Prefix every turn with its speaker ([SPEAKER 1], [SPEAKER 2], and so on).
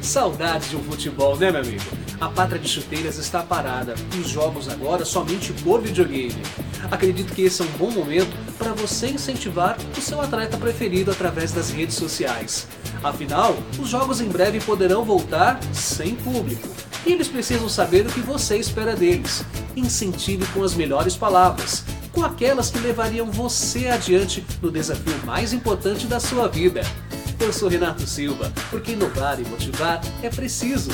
[SPEAKER 1] Saudades de um futebol, né, meu amigo? A pátria de chuteiras está parada e os jogos agora somente por videogame. Acredito que esse é um bom momento para você incentivar o seu atleta preferido através das redes sociais. Afinal, os jogos em breve poderão voltar sem público. E eles precisam saber o que você espera deles. Incentive com as melhores palavras, com aquelas que levariam você adiante no desafio mais importante da sua vida. Eu sou Renato Silva, porque inovar e motivar é preciso.